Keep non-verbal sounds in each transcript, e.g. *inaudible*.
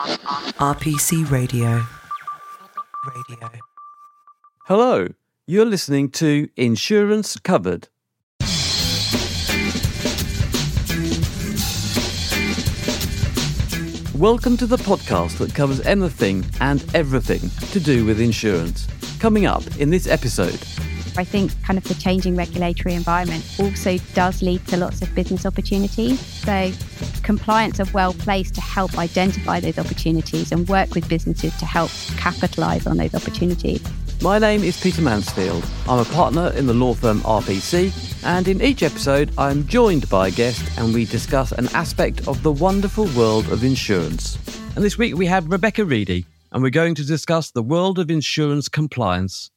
RPC Radio. Radio. Hello, you're listening to Insurance Covered. Welcome to the podcast that covers anything and everything to do with insurance. Coming up in this episode, I think kind of the changing regulatory environment also does lead to lots of business opportunities. So compliance are well placed to help identify those opportunities and work with businesses to help capitalize on those opportunities. My name is Peter Mansfield. I'm a partner in the law firm RPC, and in each episode, I'm joined by a guest and we discuss an aspect of the wonderful world of insurance. And this week we have Rebecca Reidy, and we're going to discuss the world of insurance compliance.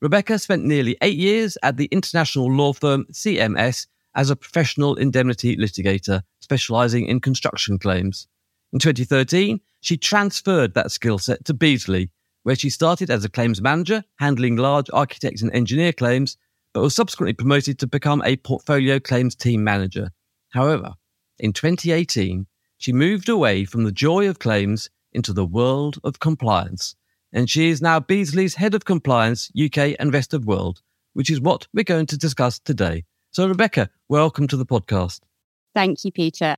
Rebecca spent nearly eight years at the international law firm CMS as a professional indemnity litigator, specializing in construction claims. In 2013, she transferred that skill set to Beazley, where she started as a claims manager, handling large architect and engineer claims, but was subsequently promoted to become a portfolio claims team manager. However, in 2018, she moved away from the joy of claims into the world of compliance, and she is now Beazley's head of compliance, UK and rest of world, which is what we're going to discuss today. So, Rebecca, welcome to the podcast. Thank you, Peter.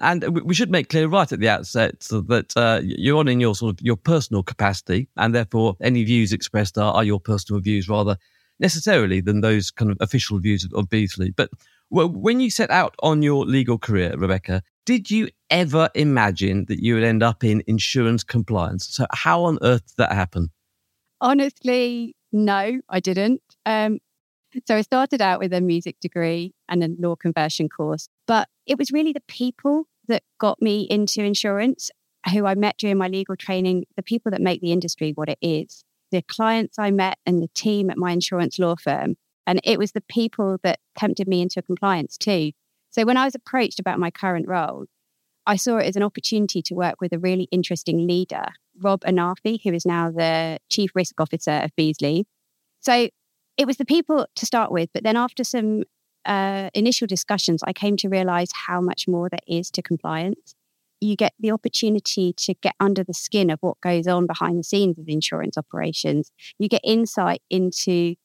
And we should make clear right at the outset that uh, you're on in your sort of your personal capacity, and therefore any views expressed are, are your personal views rather necessarily than those kind of official views of, of Beazley. But well, when you set out on your legal career, Rebecca, did you ever imagine that you would end up in insurance compliance? So, how on earth did that happen? Honestly, no, I didn't. Um, so I started out with a music degree and a law conversion course, but it was really the people that got me into insurance, who I met during my legal training, the people that make the industry what it is, the clients I met and the team at my insurance law firm. And it was the people that tempted me into compliance too. So when I was approached about my current role, I saw it as an opportunity to work with a really interesting leader, Rob Anarfi, who is now the Chief Risk Officer of Beazley. So it was the people to start with, but then after some uh, initial discussions, I came to realize how much more there is to compliance. You get the opportunity to get under the skin of what goes on behind the scenes of insurance operations. You get insight into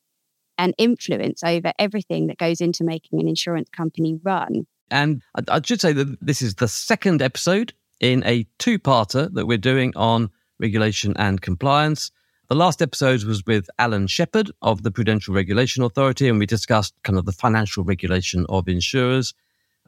and influence over everything that goes into making an insurance company run. And I, I should say that this is the second episode in a two parter that we're doing on regulation and compliance. The last episode was with Alan Shepherd of the Prudential Regulation Authority, and we discussed kind of the financial regulation of insurers.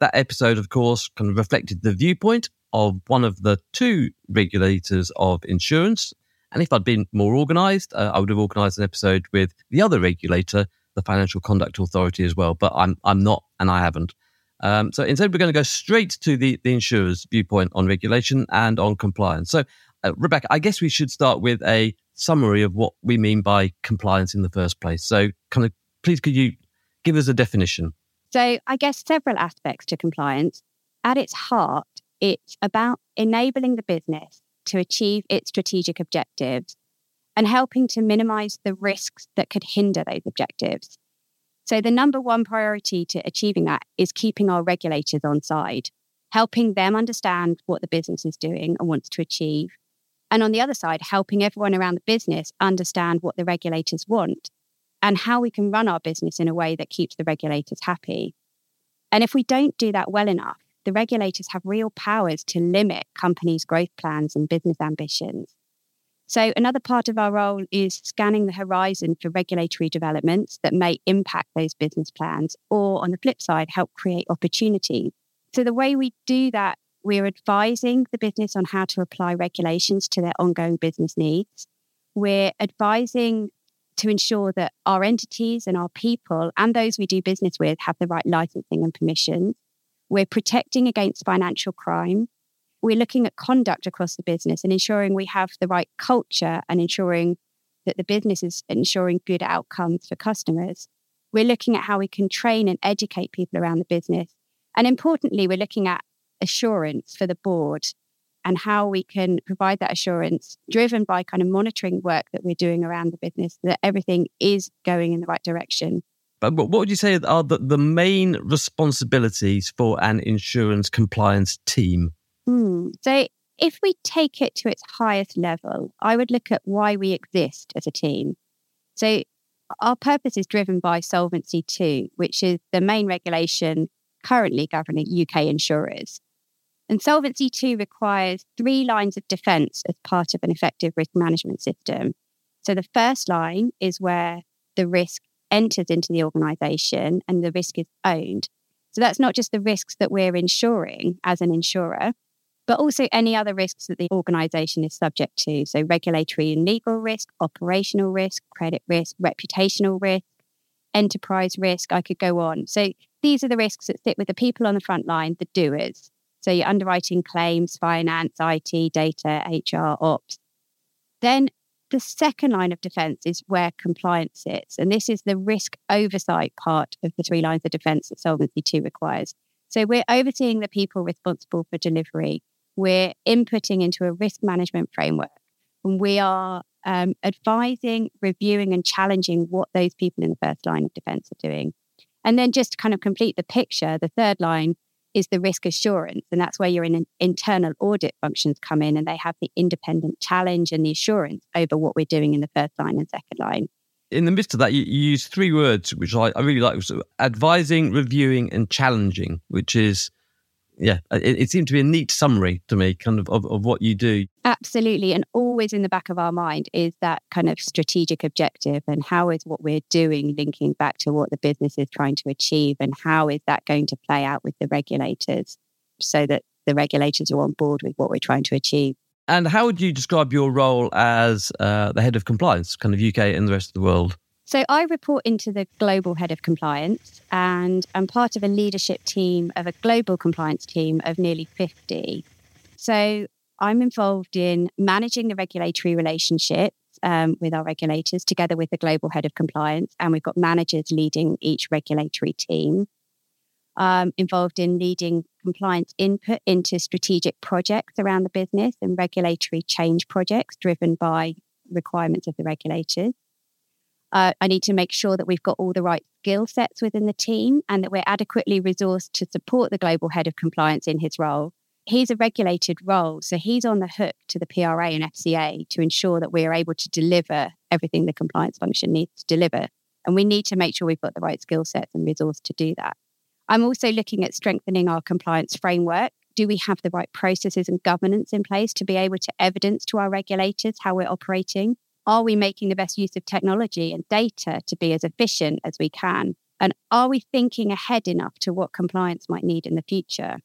That episode, of course, kind of reflected the viewpoint of one of the two regulators of insurance. And if I'd been more organized, uh, I would have organized an episode with the other regulator, the Financial Conduct Authority, as well. But I'm, I'm not, and I haven't. Um, so instead, we're going to go straight to the, the insurer's viewpoint on regulation and on compliance. So, uh, Rebecca, I guess we should start with a summary of what we mean by compliance in the first place. So, kind of, please, could you give us a definition? So, I guess several aspects to compliance. At its heart, it's about enabling the business to achieve its strategic objectives and helping to minimize the risks that could hinder those objectives. So, the number one priority to achieving that is keeping our regulators on side, helping them understand what the business is doing and wants to achieve, and on the other side, helping everyone around the business understand what the regulators want and how we can run our business in a way that keeps the regulators happy. And if we don't do that well enough, the regulators have real powers to limit companies' growth plans and business ambitions. So, another part of our role is scanning the horizon for regulatory developments that may impact those business plans, or on the flip side, help create opportunities. So, the way we do that we're advising the business on how to apply regulations to their ongoing business needs. We're advising to ensure that our entities and our people and those we do business with have the right licensing and permissions. We're protecting against financial crime. We're looking at conduct across the business and ensuring we have the right culture and ensuring that the business is ensuring good outcomes for customers. We're looking at how we can train and educate people around the business. And importantly, we're looking at assurance for the board and how we can provide that assurance driven by kind of monitoring work that we're doing around the business that everything is going in the right direction. But what would you say are the, the main responsibilities for an insurance compliance team? Hmm. So if we take it to its highest level, I would look at why we exist as a team. So, our purpose is driven by Solvency II, which is the main regulation currently governing UK insurers. And Solvency II requires three lines of defense as part of an effective risk management system. So, the first line is where the risk enters into the organization and the risk is owned. So, that's not just the risks that we're insuring as an insurer, but also any other risks that the organization is subject to. So, regulatory and legal risk, operational risk, credit risk, reputational risk, enterprise risk. I could go on. So, these are the risks that sit with the people on the front line, the doers. So, you're underwriting claims, finance, IT, data, HR, ops. Then the second line of defense is where compliance sits. And this is the risk oversight part of the three lines of defense that Solvency II requires. So we're overseeing the people responsible for delivery we're inputting into a risk management framework and we are um, advising, reviewing, and challenging what those people in the first line of defense are doing. And then just to kind of complete the picture, the third line is the risk assurance. And that's where your in, internal audit functions come in and they have the independent challenge and the assurance over what we're doing in the first line and second line. In the midst of that, you, you use three words, which I, I really like so advising, reviewing, and challenging, which is yeah, it, it, seemed to be a neat summary to me, kind of, of, of what you do. Absolutely. And always in the back of our mind is that kind of strategic objective and how is what we're doing linking back to what the business is trying to achieve and how is that going to play out with the regulators so that the regulators are on board with what we're trying to achieve. And how would you describe your role as uh, the head of compliance, kind of UK and the rest of the world? So I report into the global head of compliance and I'm part of a leadership team of a global compliance team of nearly 50. So I'm involved in managing the regulatory relationships um, with our regulators together with the global head of compliance. And we've got managers leading each regulatory team. Um, involved in leading compliance input into strategic projects around the business and regulatory change projects driven by requirements of the regulators. Uh, I need to make sure that we've got all the right skill sets within the team and that we're adequately resourced to support the global head of compliance in his role. He's a regulated role, so he's on the hook to the PRA and FCA to ensure that we are able to deliver everything the compliance function needs to deliver. And we need to make sure we've got the right skill sets and resource to do that. I'm also looking at strengthening our compliance framework. Do we have the right processes and governance in place to be able to evidence to our regulators how we're operating? Are we making the best use of technology and data to be as efficient as we can? And are we thinking ahead enough to what compliance might need in the future?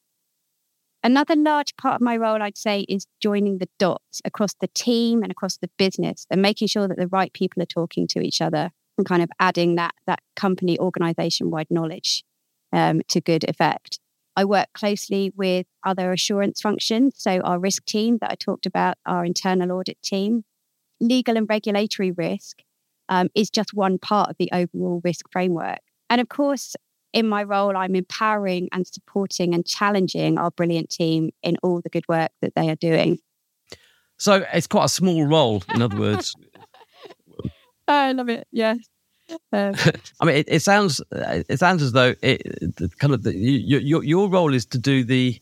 Another large part of my role, I'd say, is joining the dots across the team and across the business and making sure that the right people are talking to each other and kind of adding that, that company organization wide knowledge um, to good effect. I work closely with other assurance functions. So, our risk team that I talked about, our internal audit team, legal and regulatory risk um, is just one part of the overall risk framework. And of course, in my role, I'm empowering and supporting and challenging our brilliant team in all the good work that they are doing. So it's quite a small role, in other words. *laughs* I love it. Yes. Um, *laughs* I mean, it, it, sounds it sounds as though it kind of the, you, your your role is to do the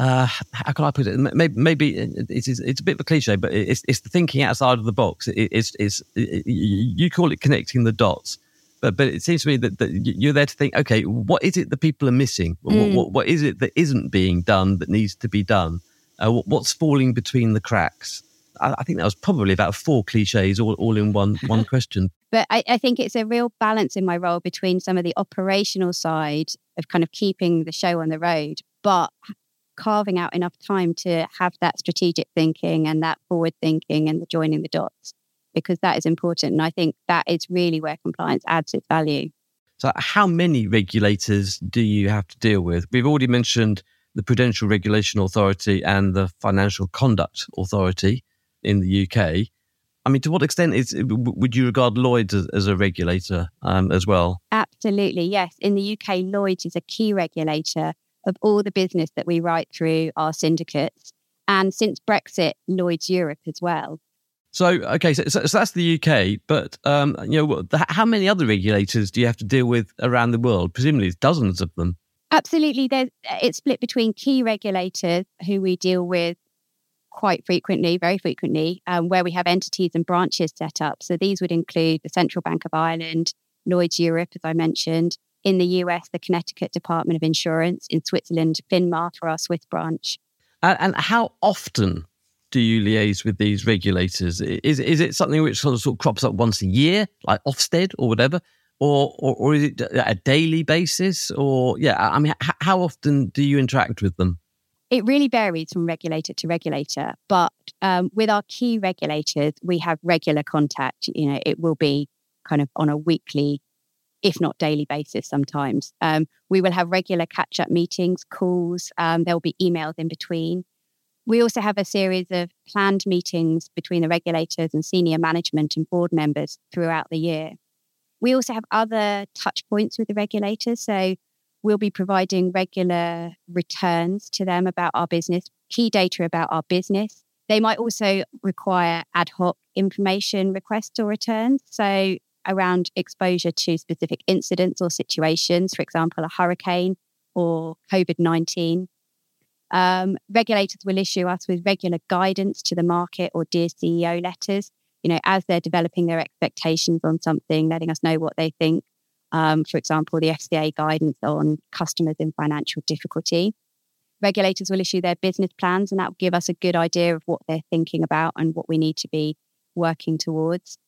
uh, how can I put it? Maybe, maybe it's, it's a bit of a cliche, but it's, it's the thinking outside of the box. it's, it's it, you call it connecting the dots, but but it seems to me that, that you're there to think, okay, what is it that people are missing? Mm. What, what, what is it that isn't being done that needs to be done? Uh, what's falling between the cracks? I, I, think that was probably about four cliches all, all in one one *laughs* question. But I, I think it's a real balance in my role between some of the operational side of kind of keeping the show on the road, but carving out enough time to have that strategic thinking and that forward thinking and the joining the dots because that is important. And I think that is really where compliance adds its value. So, how many regulators do you have to deal with? We've already mentioned the Prudential Regulation Authority and the Financial Conduct Authority in the UK. I mean, to what extent is would you regard Lloyd's as, a regulator um, as well? Absolutely, yes. In the UK, Lloyd's is a key regulator of all the business that we write through our syndicates. And since Brexit, Lloyd's Europe as well. So, okay, so, so, that's the UK, but um, you know, how many other regulators do you have to deal with around the world? Presumably, it's dozens of them. Absolutely, There's, it's split between key regulators who we deal with quite frequently, very frequently, um, where we have entities and branches set up. So these would include the Central Bank of Ireland, Lloyd's Europe, as I mentioned, in the US, the Connecticut Department of Insurance, in Switzerland, FINMA for our Swiss branch. And, and how often do you liaise with these regulators? Is is it something which sort of, sort of crops up once a year, like Ofsted or whatever, or, or or is it a daily basis? Or yeah, I mean, h- how often do you interact with them? It really varies from regulator to regulator, but um, with our key regulators, we have regular contact. You know, it will be kind of on a weekly, if not daily basis. Sometimes um, we will have regular catch-up meetings, calls. Um, there will be emails in between. We also have a series of planned meetings between the regulators and senior management and board members throughout the year. We also have other touch points with the regulators. So we'll be providing regular returns to them about our business, key data about our business. They might also require ad hoc information requests or returns. So around exposure to specific incidents or situations, for example, a hurricane or COVID 19. Um, regulators will issue us with regular guidance to the market or Dear CEO letters, you know, as they're developing their expectations on something, letting us know what they think. Um, for example, the FCA guidance on customers in financial difficulty. Regulators will issue their business plans, and that will give us a good idea of what they're thinking about and what we need to be working towards.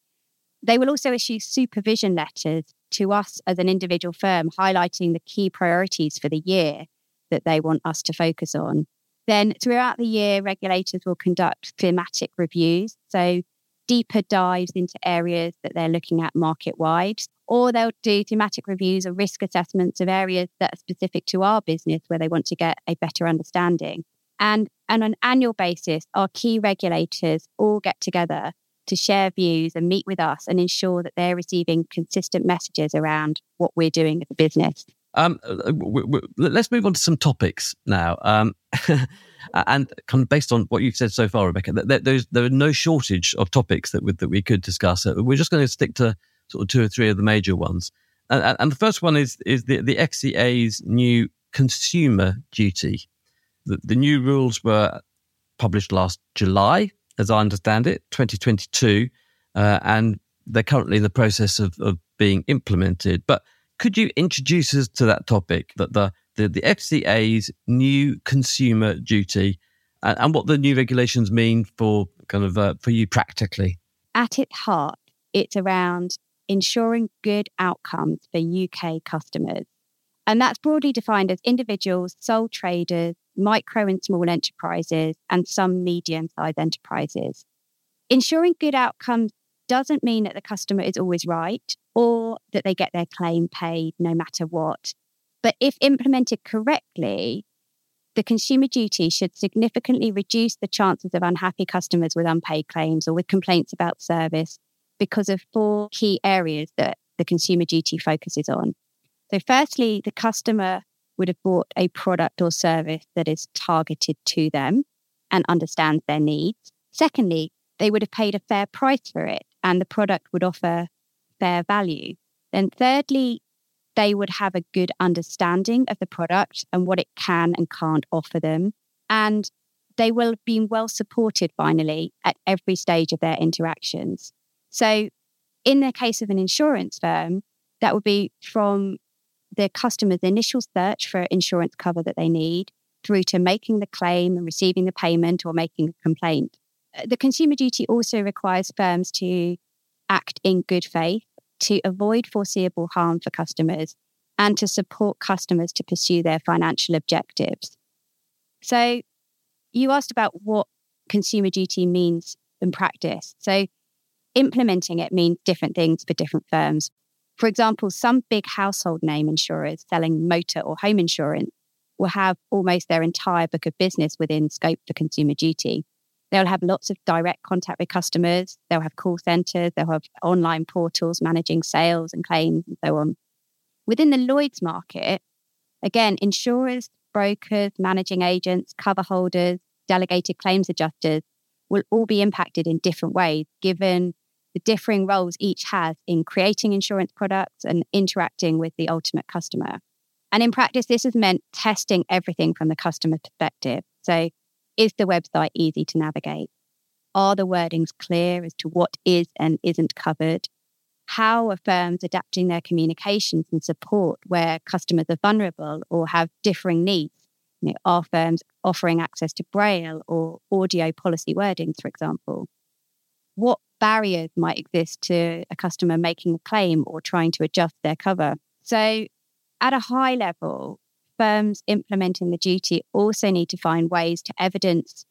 They will also issue supervision letters to us as an individual firm, highlighting the key priorities for the year that they want us to focus on. Then throughout the year, regulators will conduct thematic reviews. So deeper dives into areas that they're looking at market wide, or they'll do thematic reviews or risk assessments of areas that are specific to our business where they want to get a better understanding. And, and on an annual basis, our key regulators all get together to share views and meet with us and ensure that they're receiving consistent messages around what we're doing as a business. Um, uh, w- w- let's move on to some topics now. Um, *laughs* and kind of based on what you've said so far, Rebecca, that there's there are no shortage of topics that we, that we could discuss. We're just going to stick to sort of two or three of the major ones. And, and the first one is is the the FCA's new consumer duty. The, the new rules were published last July, as I understand it, 2022, uh, and they're currently in the process of, of being implemented. But could you introduce us to that topic, that the the, the FCA's new consumer duty, and, and what the new regulations mean for kind of uh, for you practically? At its heart, it's around ensuring good outcomes for UK customers. And that's broadly defined as individuals, sole traders, micro and small enterprises, and some medium sized enterprises. Ensuring good outcomes doesn't mean that the customer is always right or that they get their claim paid no matter what. But if implemented correctly, the consumer duty should significantly reduce the chances of unhappy customers with unpaid claims or with complaints about service because of four key areas that the consumer duty focuses on. So, firstly, the customer would have bought a product or service that is targeted to them and understands their needs. Secondly, they would have paid a fair price for it and the product would offer fair value. Then, thirdly, they would have a good understanding of the product and what it can and can't offer them. And they will have been well supported finally at every stage of their interactions. So, in the case of an insurance firm, that would be from the customer's initial search for insurance cover that they need through to making the claim and receiving the payment or making a complaint. Uh, the consumer duty also requires firms to act in good faith, to avoid foreseeable harm for customers, and to support customers to pursue their financial objectives. So, you asked about what consumer duty means in practice. So, implementing it means different things for different firms. For example, some big household name insurers selling motor or home insurance will have almost their entire book of business within scope for consumer duty. They'll have lots of direct contact with customers. They'll have call centers. They'll have online portals managing sales and claims and so on. Within the Lloyd's market, again, insurers, brokers, managing agents, cover holders, delegated claims adjusters will all be impacted in different ways given the differing roles each has in creating insurance products and interacting with the ultimate customer. And in practice, this has meant testing everything from the customer perspective. So Is the website easy to navigate? Are the wordings clear as to what is and isn't covered? How are firms adapting their communications and support where customers are vulnerable or have differing needs? You know, are firms offering access to Braille or audio policy wordings, for example? What barriers might exist to a customer making a claim or trying to adjust their cover? So, at a high level, firms implementing the duty also need to find ways to evidence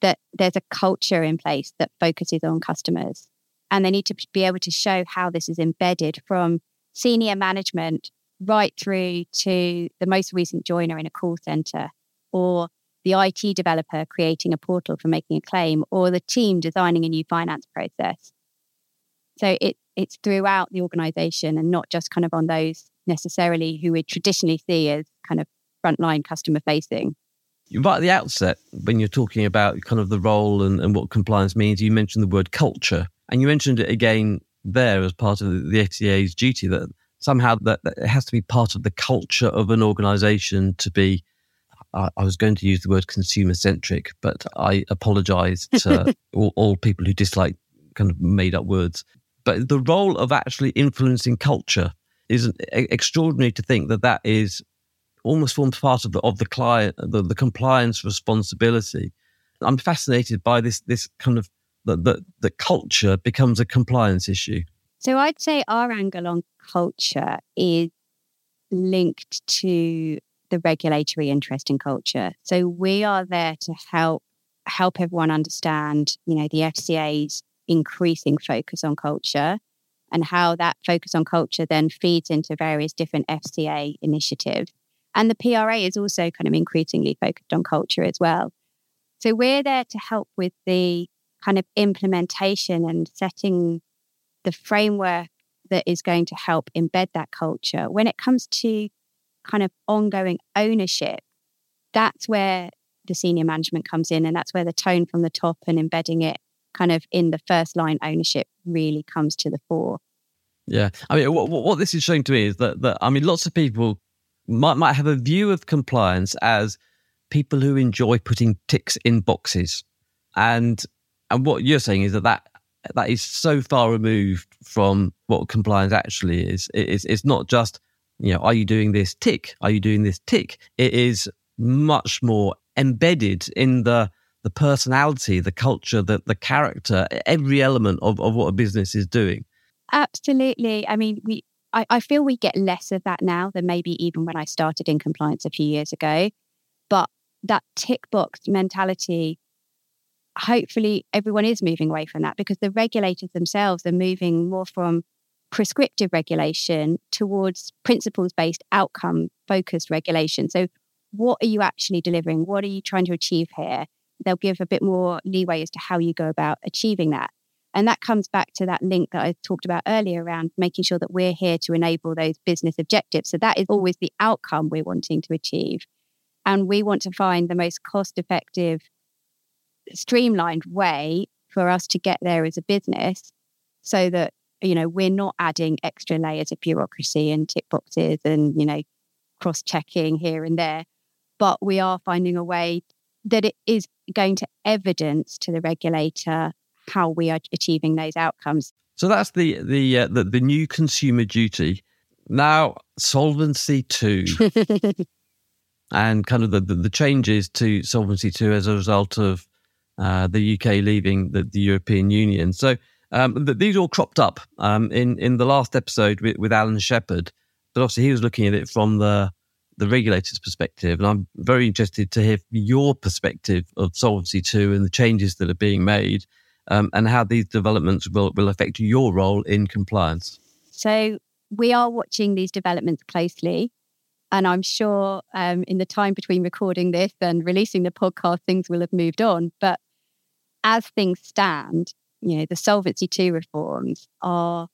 that there's a culture in place that focuses on customers. And they need to be able to show how this is embedded from senior management right through to the most recent joiner in a call center or the IT developer creating a portal for making a claim or the team designing a new finance process. So it, it's throughout the organization and not just kind of on those necessarily who we traditionally see as kind of frontline customer facing. Right at the outset, when you're talking about kind of the role and, and what compliance means, you mentioned the word culture. And you mentioned it again there as part of the FCA's duty that somehow that, that, it has to be part of the culture of an organization to be I, I was going to use the word consumer centric but i apologize to *laughs* all, all, people who dislike kind of made up words. But the role of actually influencing culture is extraordinary to think that that is almost forms part of the of the client the, the compliance responsibility. I'm fascinated by this this kind of that the, the culture becomes a compliance issue. So I'd say our angle on culture is linked to the regulatory interest in culture. So we are there to help help everyone understand, you know, the FCA's increasing focus on culture and how that focus on culture then feeds into various different FCA initiatives. And the PRA is also kind of increasingly focused on culture as well. So we're there to help with the kind of implementation and setting the framework that is going to help embed that culture. When it comes to kind of ongoing ownership, that's where the senior management comes in. And that's where the tone from the top and embedding it kind of in the first line ownership really comes to the fore. Yeah. I mean, what, what this is showing to me is that, that, I mean, lots of people might, might have a view of compliance as people who enjoy putting ticks in boxes. And, and what you're saying is that that that is so far removed from what compliance actually is. It is it's not just, you know, are you doing this tick? Are you doing this tick? It is much more embedded in the the personality, the culture, the the character, every element of, of what a business is doing. Absolutely. I mean, we I, I feel we get less of that now than maybe even when I started in compliance a few years ago. But that tick box mentality hopefully everyone is moving away from that because the regulators themselves are moving more from prescriptive regulation towards principles based outcome focused regulation. So, what are you actually delivering? What are you trying to achieve here? They'll give a bit more leeway as to how you go about achieving that. And that comes back to that link that I talked about earlier around making sure that we're here to enable those business objectives. So, that is always the outcome we're wanting to achieve. And we want to find the most cost effective streamlined way for us to get there as a business so that you know we're not adding extra layers of bureaucracy and tick boxes and you know cross checking here and there but we are finding a way that it is going to evidence to the regulator how we are achieving those outcomes so that's the the uh, the, the new consumer duty now solvency 2 *laughs* and kind of the, the, the changes to solvency 2 as a result of uh, the UK leaving the, the European Union. So um, th- these all cropped up um, in in the last episode with, with Alan Shepherd, but obviously he was looking at it from the the regulator's perspective, and I'm very interested to hear your perspective of Solvency two and the changes that are being made, um, and how these developments will will affect your role in compliance. So we are watching these developments closely. And I'm sure um, in the time between recording this and releasing the podcast, things will have moved on. But as things stand, you know, the Solvency II reforms are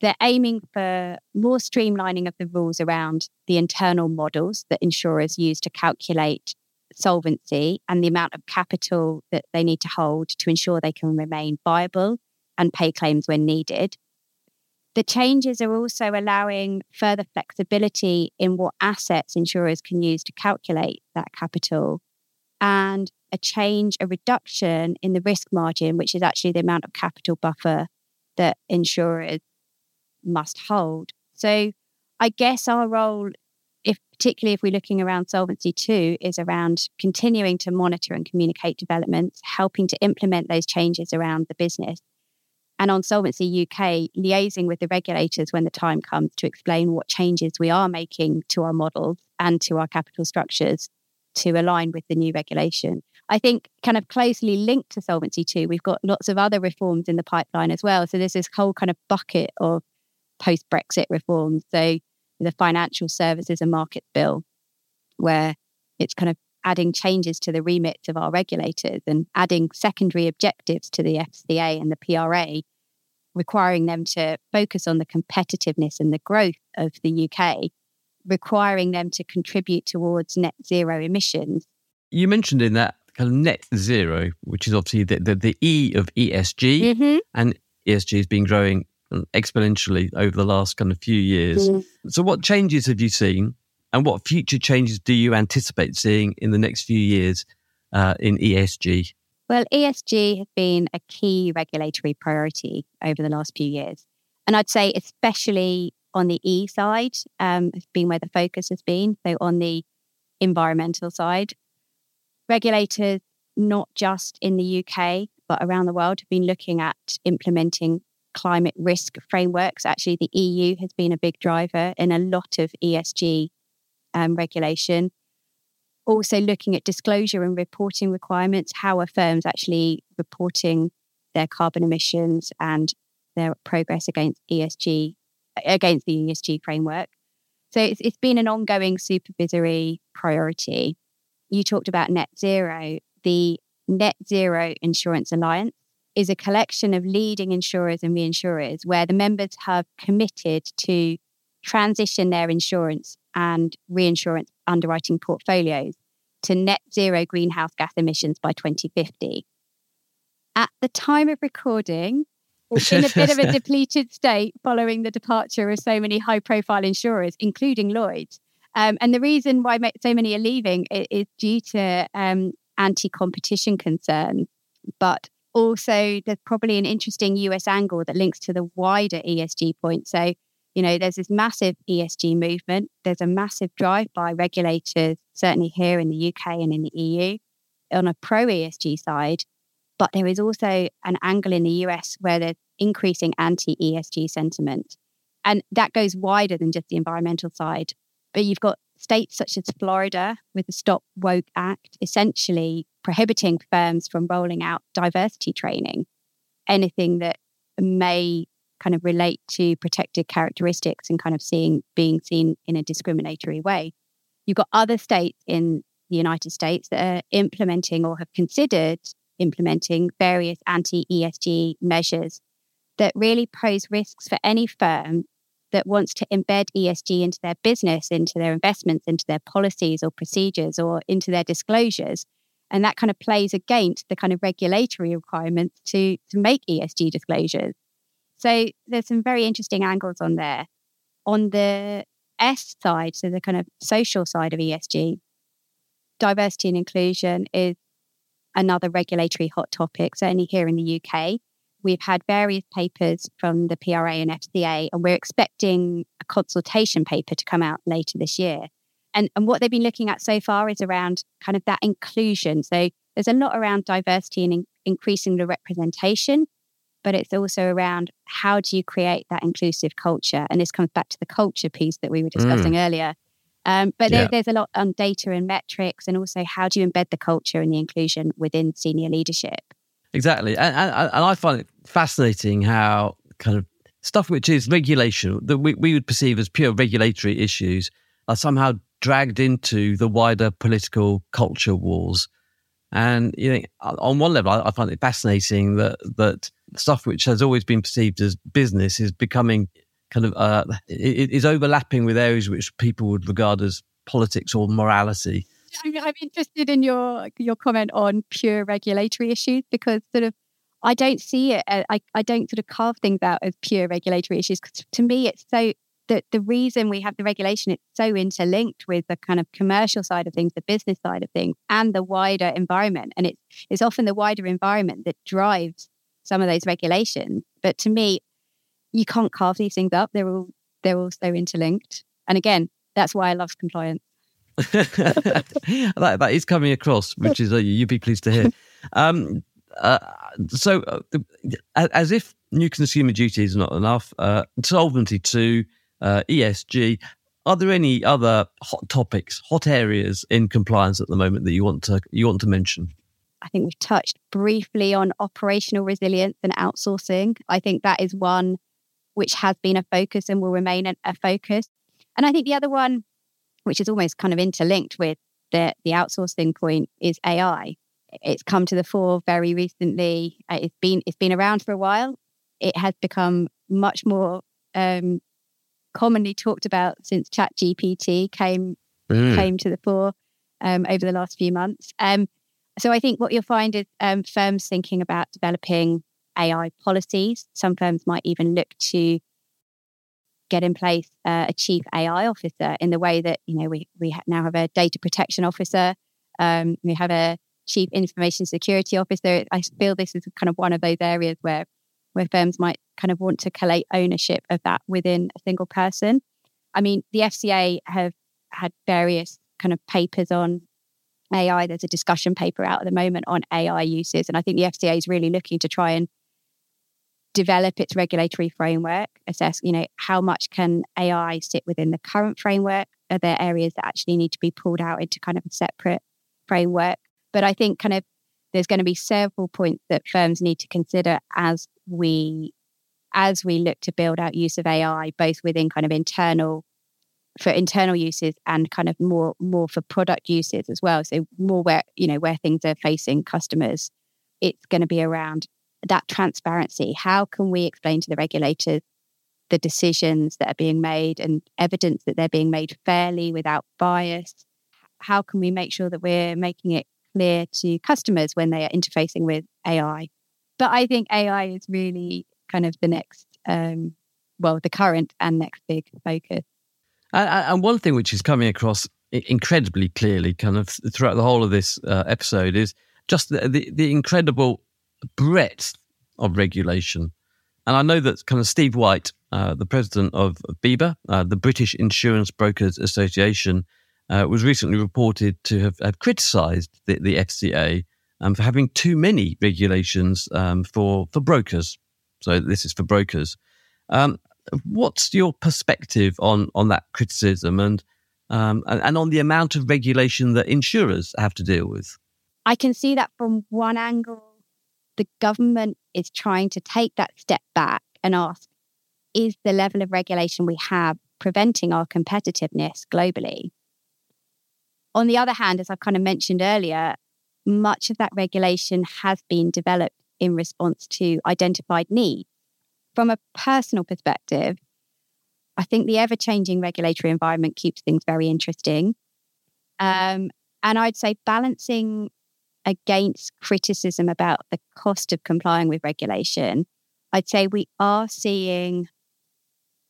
they're aiming for more streamlining of the rules around the internal models that insurers use to calculate solvency and the amount of capital that they need to hold to ensure they can remain viable and pay claims when needed. The changes are also allowing further flexibility in what assets insurers can use to calculate that capital and a change, a reduction in the risk margin, which is actually the amount of capital buffer that insurers must hold. So I guess our role, if particularly if we're looking around Solvency II, is around continuing to monitor and communicate developments, helping to implement those changes around the business. And on Solvency UK, liaising with the regulators when the time comes to explain what changes we are making to our models and to our capital structures to align with the new regulation. I think kind of closely linked to Solvency II, we've got lots of other reforms in the pipeline as well. So there's this whole kind of bucket of post Brexit reforms. So the Financial Services and Markets Bill, where it's kind of adding changes to the remits of our regulators and adding secondary objectives to the FCA and the PRA, requiring them to focus on the competitiveness and the growth of the UK, requiring them to contribute towards net zero emissions. You mentioned in that kind of net zero, which is obviously the, the, the E of ESG, mm-hmm. and ESG has been growing exponentially over the last kind of few years. Mm-hmm. So, what changes have you seen, and what future changes do you anticipate seeing in the next few years uh, in ESG? Well, ESG has been a key regulatory priority over the last few years. And I'd say, especially on the E side, um, has been where the focus has been. So, on the environmental side, regulators, not just in the UK, but around the world, have been looking at implementing climate risk frameworks. Actually, the EU has been a big driver in a lot of ESG um, regulation. Also, looking at disclosure and reporting requirements. How are firms actually reporting their carbon emissions and their progress against ESG, against the ESG framework? So it's, it's been an ongoing supervisory priority you talked about net zero. The Net Zero Insurance Alliance is a collection of leading insurers and reinsurers where the members have committed to transition their insurance and reinsurance underwriting portfolios to net zero greenhouse gas emissions by 2050. At the time of recording, in a bit of a *laughs* depleted state following the departure of so many high profile insurers, including Lloyd's. Um, and the reason why so many are leaving is, due to um, anti competition concerns. But also, there's probably an interesting US angle that links to the wider ESG point. So, you know, there's this massive ESG movement. There's a massive drive by regulators, certainly here in the UK and in the EU, on a pro ESG side. But there is also an angle in the US where there's increasing anti ESG sentiment. And that goes wider than just the environmental side. But you've got states such as Florida with the Stop Woke Act essentially prohibiting firms from rolling out diversity training, anything that may kind of relate to protected characteristics and kind of seeing being seen in a discriminatory way. You've got other states in the United States that are implementing or have considered implementing various anti ESG measures that really pose risks for any firm that wants to embed ESG into their business, into their investments, into their policies or procedures or into their disclosures. And that kind of plays against the kind of regulatory requirements to, to make ESG disclosures. So there's some very interesting angles on there. On the S side, so the kind of social side of ESG, diversity and inclusion is another regulatory hot topic, certainly here in the UK. We've had various papers from the PRA and FCA, and we're expecting a consultation paper to come out later this year. And, and what they've been looking at so far is around kind of that inclusion. So there's a lot around diversity and in, increasing the representation, but it's also around how do you create that inclusive culture? And this comes back to the culture piece that we were discussing mm. earlier. Um, but yeah. there, there's a lot on data and metrics, and also how do you embed the culture and the inclusion within senior leadership? Exactly. And, and, and I find it fascinating how kind of stuff which is regulation that we, we would perceive as pure regulatory issues are somehow dragged into the wider political culture wars. And you know, on one level, I, I find it fascinating that that stuff which has always been perceived as business is becoming kind of uh, it, is overlapping with areas which people would regard as politics or morality. I'm, I'm interested in your your comment on pure regulatory issues because sort of I don't see it. Uh, I, I don't sort of carve things out as pure regulatory issues because to me it's so the, the reason we have the regulation, it's so interlinked with the kind of commercial side of things, the business side of things, and the wider environment. And it's, it's often the wider environment that drives some of those regulations. But to me, you can't carve these things up. They're all they're all so interlinked. And again, that's why I love compliance. *laughs* that, that is coming across, which is uh, you'd be pleased to hear. *laughs* Um, uh, so, uh, as if new consumer duty is not enough, uh, Solvency two, uh, ESG. Are there any other hot topics, hot areas in compliance at the moment that you want to you want to mention? I think we've touched briefly on operational resilience and outsourcing. I think that is one which has been a focus and will remain a focus. And I think the other one, which is almost kind of interlinked with the, the outsourcing point, is AI. It's come to the fore very recently. Uh, it's been it's been around for a while. It has become much more um, commonly talked about since ChatGPT came mm. came to the fore um, over the last few months. Um, so I think what you'll find is um, firms thinking about developing AI policies. Some firms might even look to get in place uh, a chief AI officer in the way that you know we we now have a data protection officer. Um, we have a chief information security officer. I feel this is kind of one of those areas where where firms might kind of want to collate ownership of that within a single person. I mean, the FCA have had various kind of papers on AI. There's a discussion paper out at the moment on AI uses, and I think the FCA is really looking to try and develop its regulatory framework, assess, you know, how much can AI sit within the current framework? Are there areas that actually need to be pulled out into kind of a separate framework? But I think kind of there's going to be several points that firms need to consider as we as we look to build out use of AI, both within kind of internal for internal uses and kind of more more for product uses as well. So more where you know where things are facing customers, it's going to be around that transparency. How can we explain to the regulators the decisions that are being made and evidence that they're being made fairly without bias? How can we make sure that we're making it clear to customers when they are interfacing with AI? But I think AI is really kind of the next, um, well, the current and next big focus. And one thing which is coming across incredibly clearly, kind of throughout the whole of this uh, episode, is just the, the, the incredible breadth of regulation. And I know that kind of Steve White, uh, the president of BIBA, uh, the British Insurance Brokers Association, uh, was recently reported to have, have criticised the, the FCA um, for having too many regulations um, for for brokers. So this is for brokers. Um, what's your perspective on on that criticism and, um, and and on the amount of regulation that insurers have to deal with? I can see that from one angle the government is trying to take that step back and ask is the level of regulation we have preventing our competitiveness globally? On the other hand, as I've kind of mentioned earlier, much of that regulation has been developed in response to identified needs. From a personal perspective, I think the ever changing regulatory environment keeps things very interesting. Um, and I'd say balancing against criticism about the cost of complying with regulation, I'd say we are seeing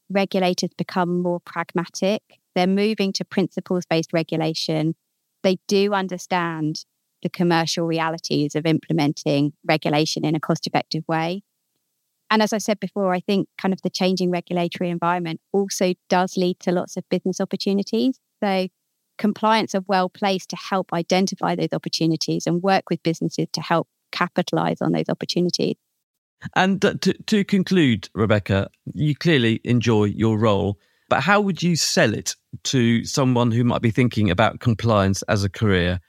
regulators become more pragmatic. They're moving to principles based regulation. They do understand the commercial realities of implementing regulation in a cost effective way. And as I said before, I think kind of the changing regulatory environment also does lead to lots of business opportunities. So compliance are well placed to help identify those opportunities and work with businesses to help capitalize on those opportunities. And to, to conclude, Rebecca, you clearly enjoy your role, but how would you sell it to someone who might be thinking about compliance as a career?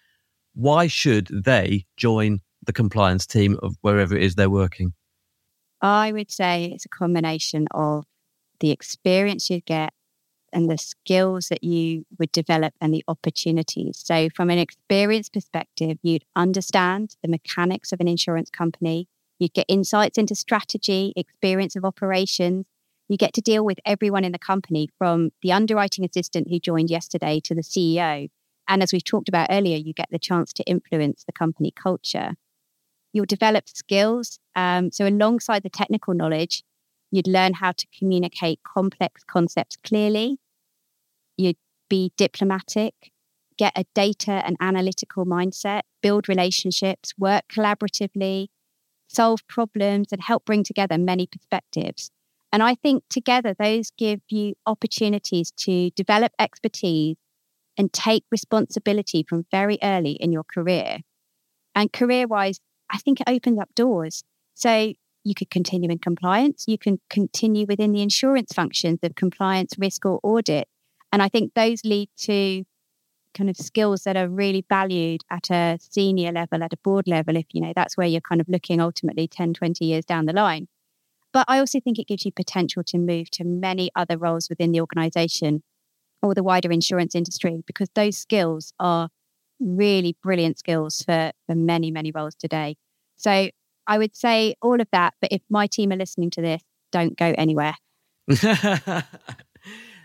Why should they join the compliance team of wherever it is they're working? I would say it's a combination of the experience you get and the skills that you would develop and the opportunities. So, from an experience perspective, you'd understand the mechanics of an insurance company, you'd get insights into strategy, experience of operations. You get to deal with everyone in the company from the underwriting assistant who joined yesterday to the CEO. And as we've talked about earlier, you get the chance to influence the company culture. You'll develop skills. Um, so, alongside the technical knowledge, You'd learn how to communicate complex concepts clearly. You'd be diplomatic, get a data and analytical mindset, build relationships, work collaboratively, solve problems, and help bring together many perspectives. And I think together those give you opportunities to develop expertise and take responsibility from very early in your career. And career wise, I think it opens up doors. So you could continue in compliance, you can continue within the insurance functions of compliance, risk, or audit. And I think those lead to kind of skills that are really valued at a senior level, at a board level, if you know that's where you're kind of looking ultimately 10, 20 years down the line. But I also think it gives you potential to move to many other roles within the organization or the wider insurance industry because those skills are really brilliant skills for, for many, many roles today. So I would say all of that. But if my team are listening to this, don't go anywhere. *laughs*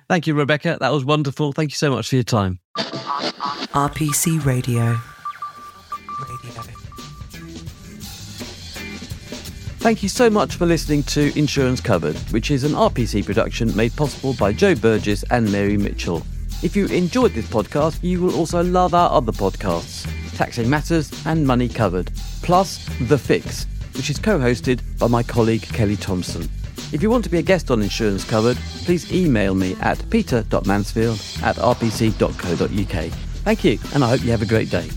Thank you, Rebecca. That was wonderful. Thank you so much for your time. RPC Radio. Radio. Thank you so much for listening to Insurance Covered, which is an RPC production made possible by Joe Burgess and Mary Mitchell. If you enjoyed this podcast, you will also love our other podcasts, Taxing Matters and Money Covered, plus The Fix, which is co hosted by my colleague Kelly Thompson. If you want to be a guest on Insurance Covered, please email me at peter.mansfield at rpc.co.uk. Thank you, and I hope you have a great day.